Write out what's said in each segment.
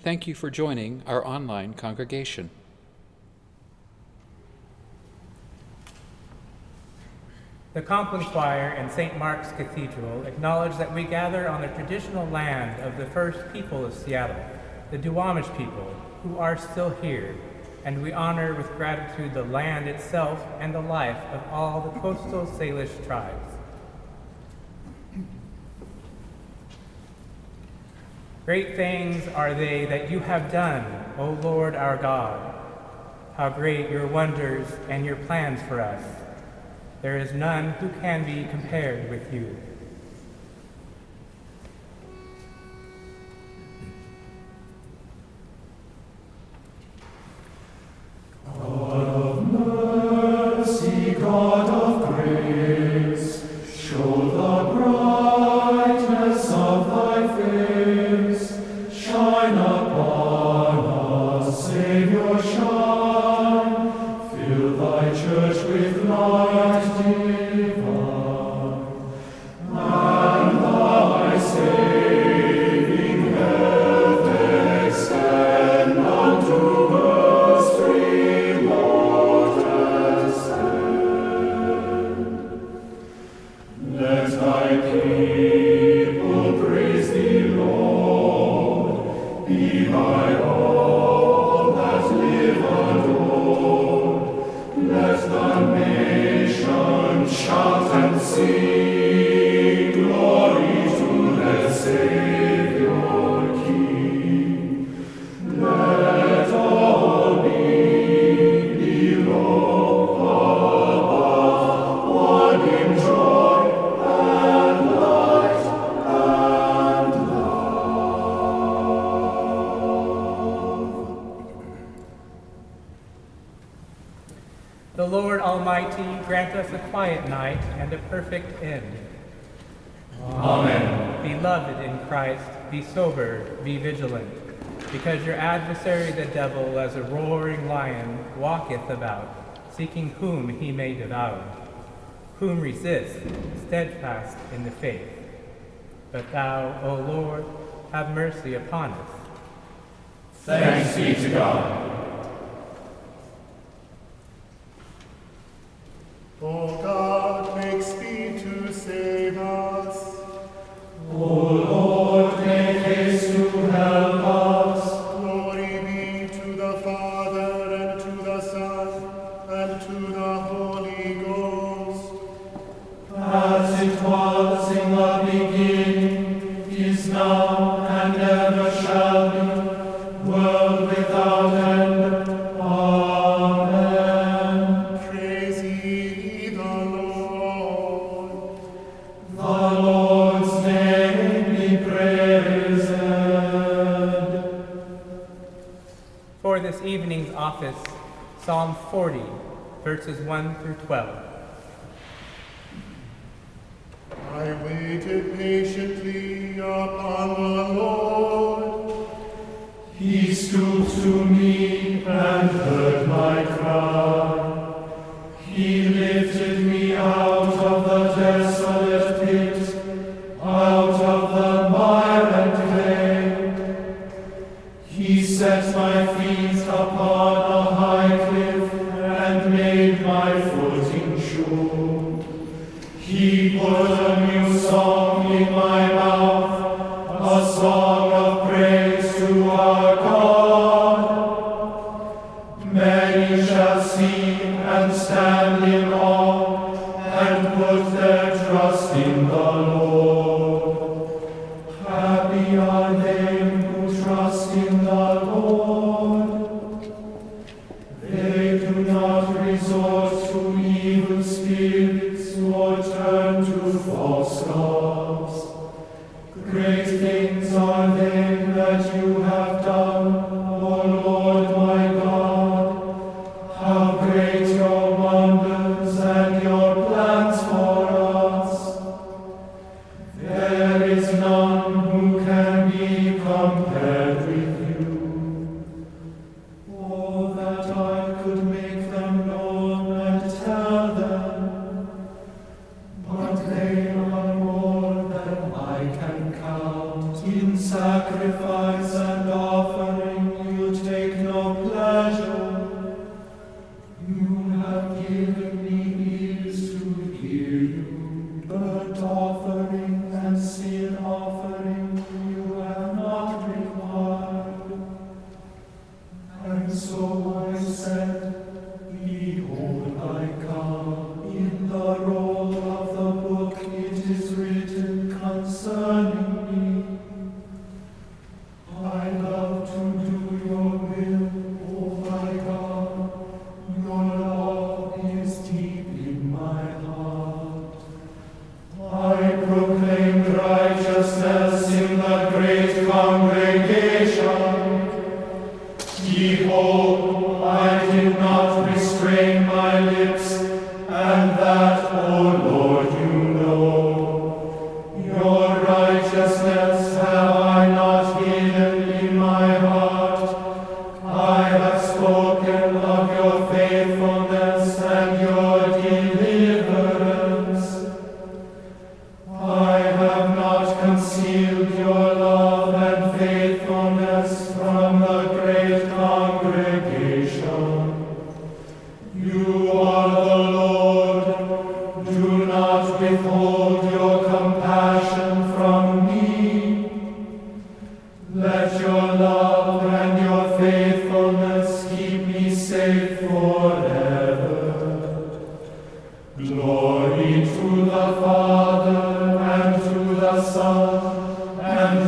Thank you for joining our online congregation. The Compline Choir and St. Mark's Cathedral acknowledge that we gather on the traditional land of the first people of Seattle, the Duwamish people, who are still here and we honor with gratitude the land itself and the life of all the coastal Salish tribes. Great things are they that you have done, O Lord our God. How great your wonders and your plans for us. There is none who can be compared with you. Beloved in Christ, be sober, be vigilant, because your adversary the devil, as a roaring lion, walketh about, seeking whom he may devour, whom resist, steadfast in the faith. But thou, O Lord, have mercy upon us. Thanks be to God. Psalm 40, verses 1 through 12.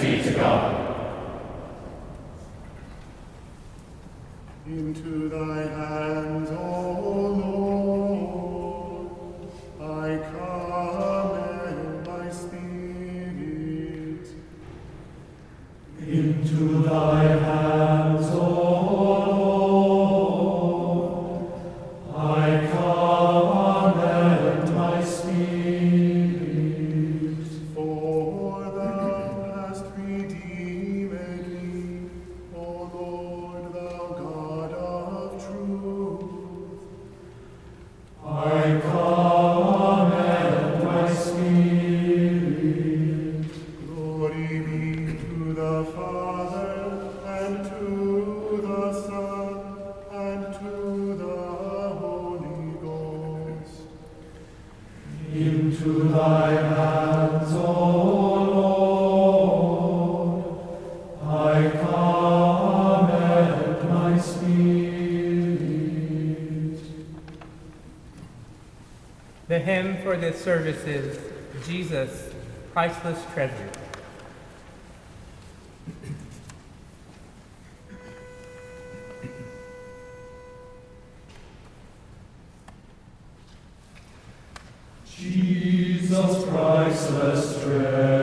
be to God. for this service is Jesus, priceless treasure. Jesus, priceless treasure.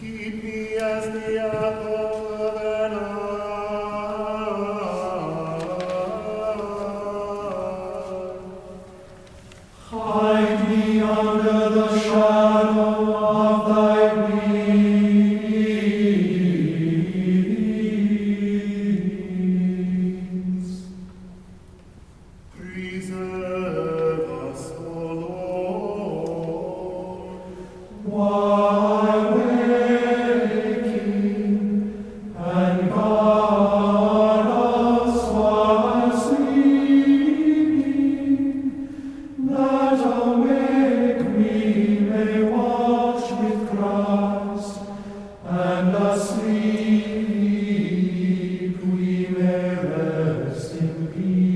Keep me rest in peace.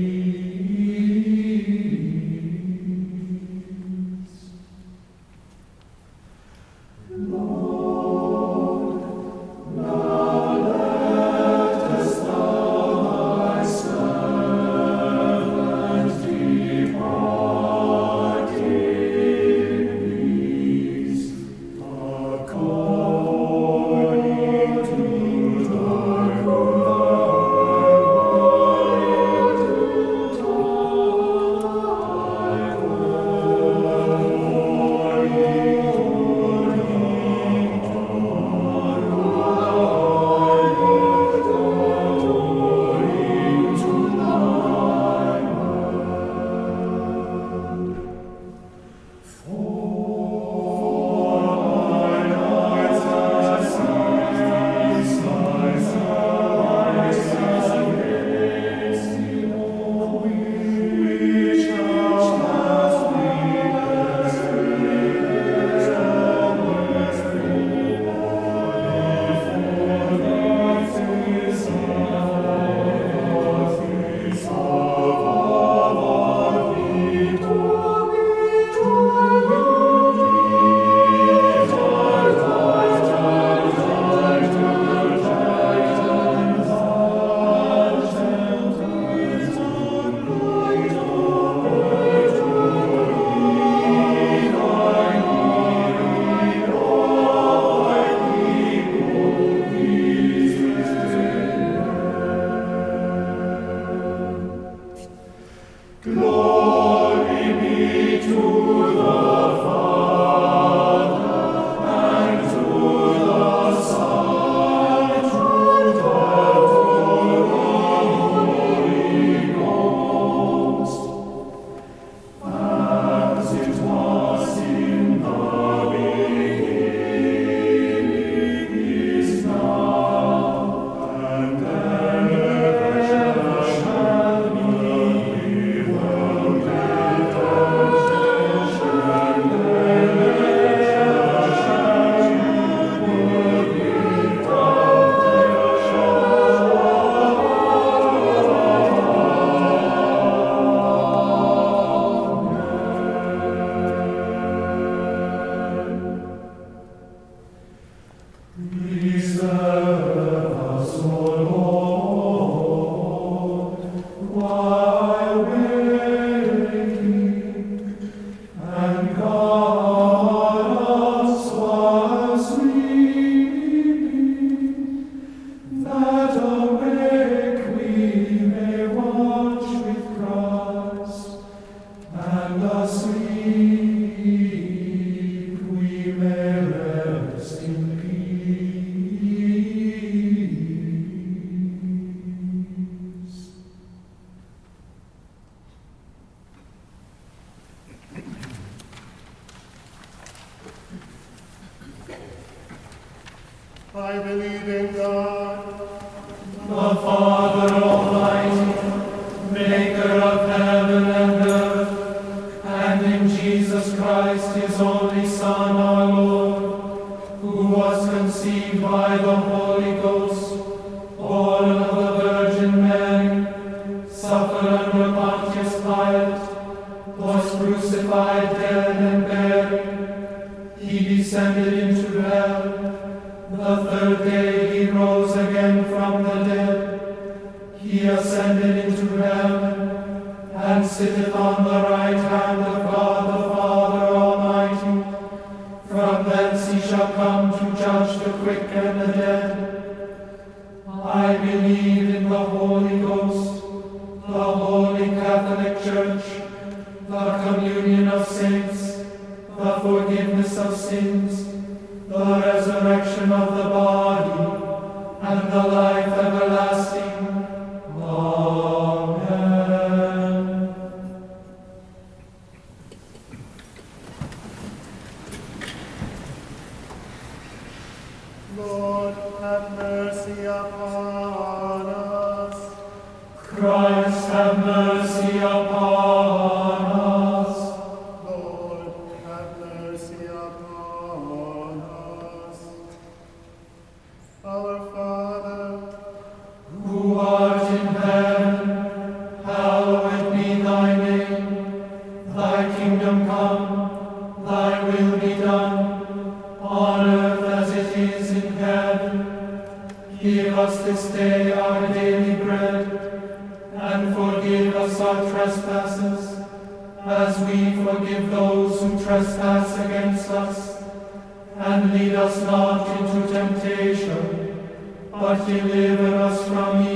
Пасилив нас from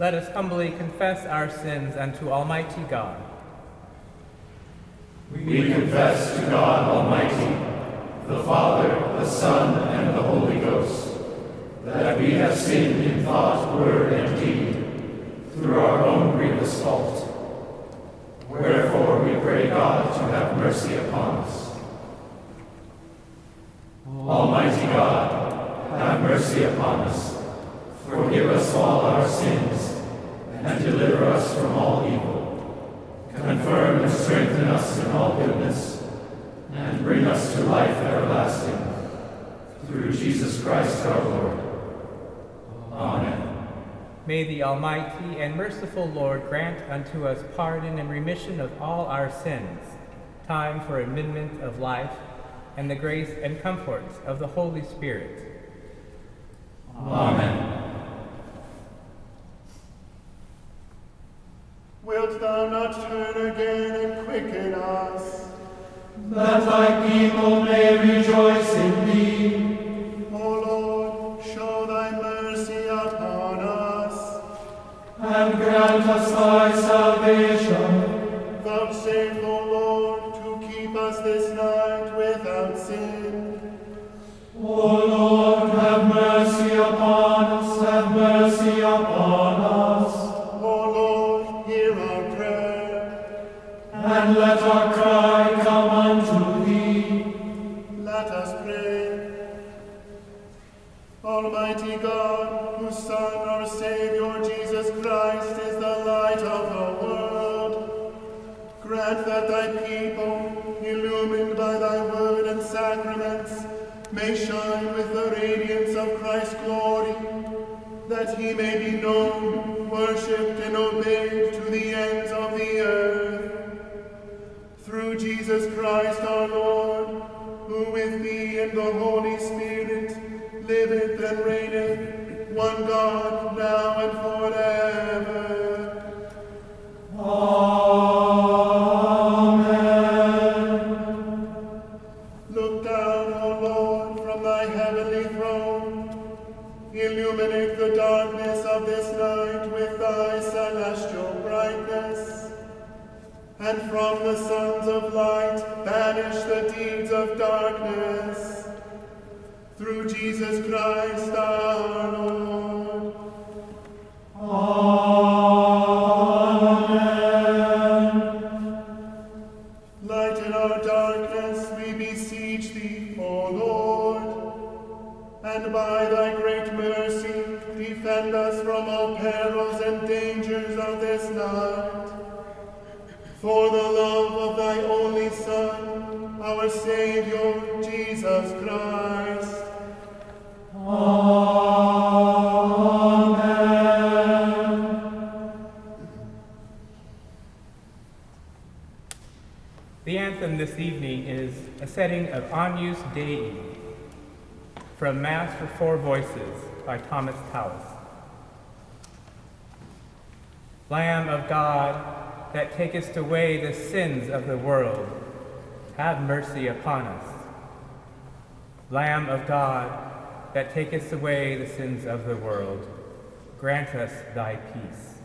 Let us humbly confess our sins unto Almighty God. We confess to God Almighty, the Father, the Son, and the Holy Ghost, that we have sinned in thought, word, and deed, through our own grievous fault. Wherefore we pray God to have mercy upon us. Almighty God, have mercy upon us. Forgive us all our sins and deliver us from all evil. Confirm and strengthen us in all goodness, and bring us to life everlasting. Through Jesus Christ our Lord. Amen. May the Almighty and merciful Lord grant unto us pardon and remission of all our sins, time for amendment of life, and the grace and comforts of the Holy Spirit. Amen. Grant that thy people, illumined by thy word and sacraments, may shine with the radiance of Christ's glory, that he may be known, worshipped, and obeyed to the ends of the earth. Through Jesus Christ our Lord, who with thee and the Holy Spirit liveth and reigneth, one God, now and forever. Jesus Christ our Lord. Setting of Agnus Dei from Mass for Four Voices by Thomas Tallis. Lamb of God, that takest away the sins of the world, have mercy upon us. Lamb of God, that takest away the sins of the world, grant us thy peace.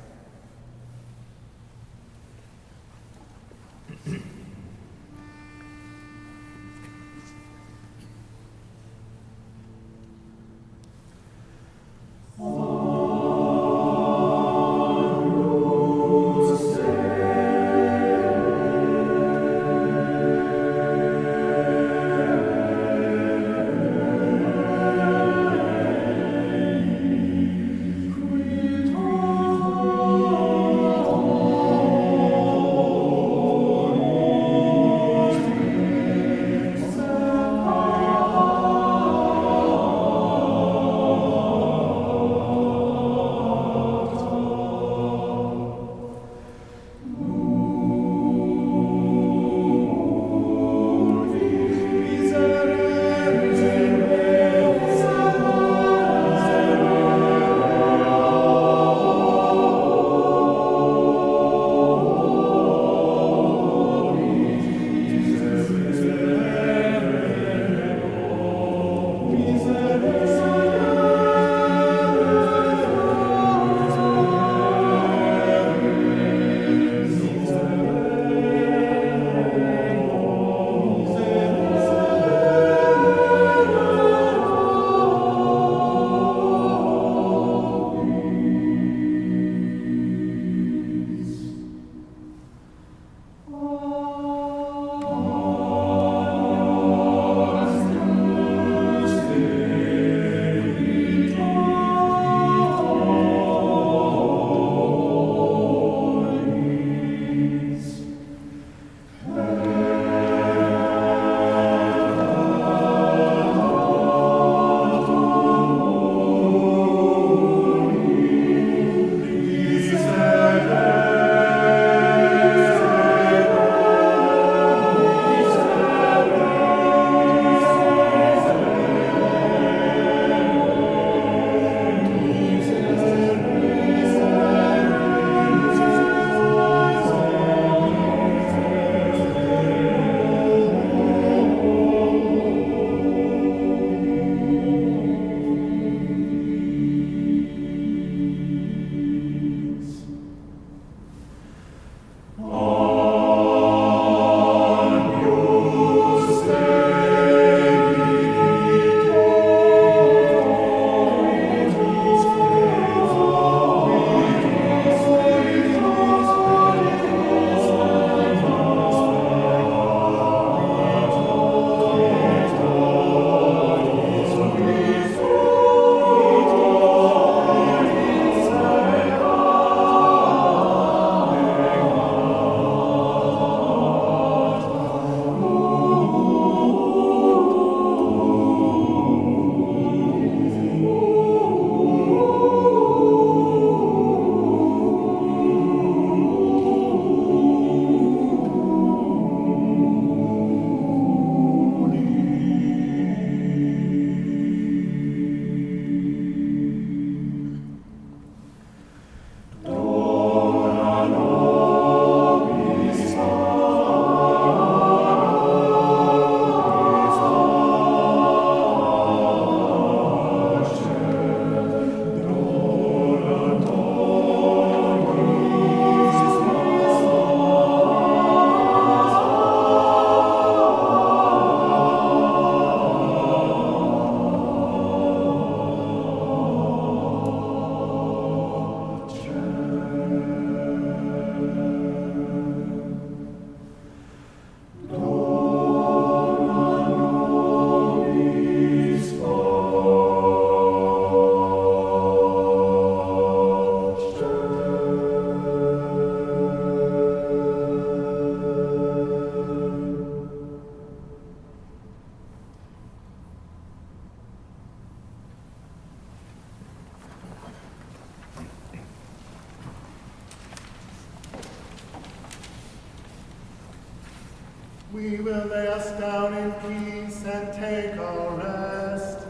We will lay us down in peace and take our rest.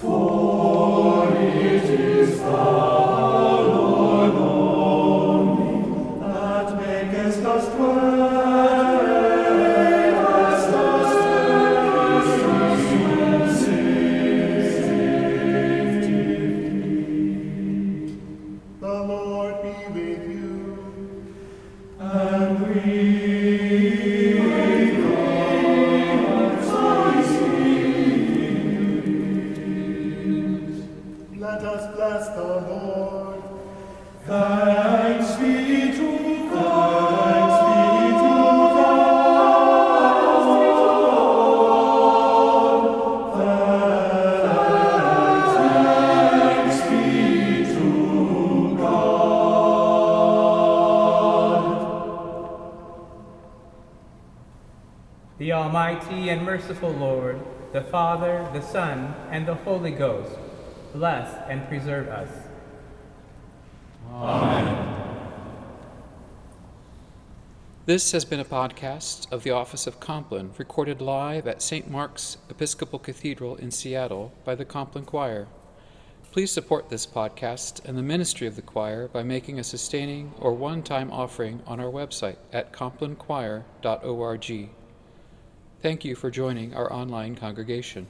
For it is thou, merciful Lord, the Father, the Son, and the Holy Ghost, bless and preserve us. Amen. This has been a podcast of the Office of Compline, recorded live at St. Mark's Episcopal Cathedral in Seattle by the Compline Choir. Please support this podcast and the ministry of the choir by making a sustaining or one time offering on our website at complinechoir.org. Thank you for joining our online congregation.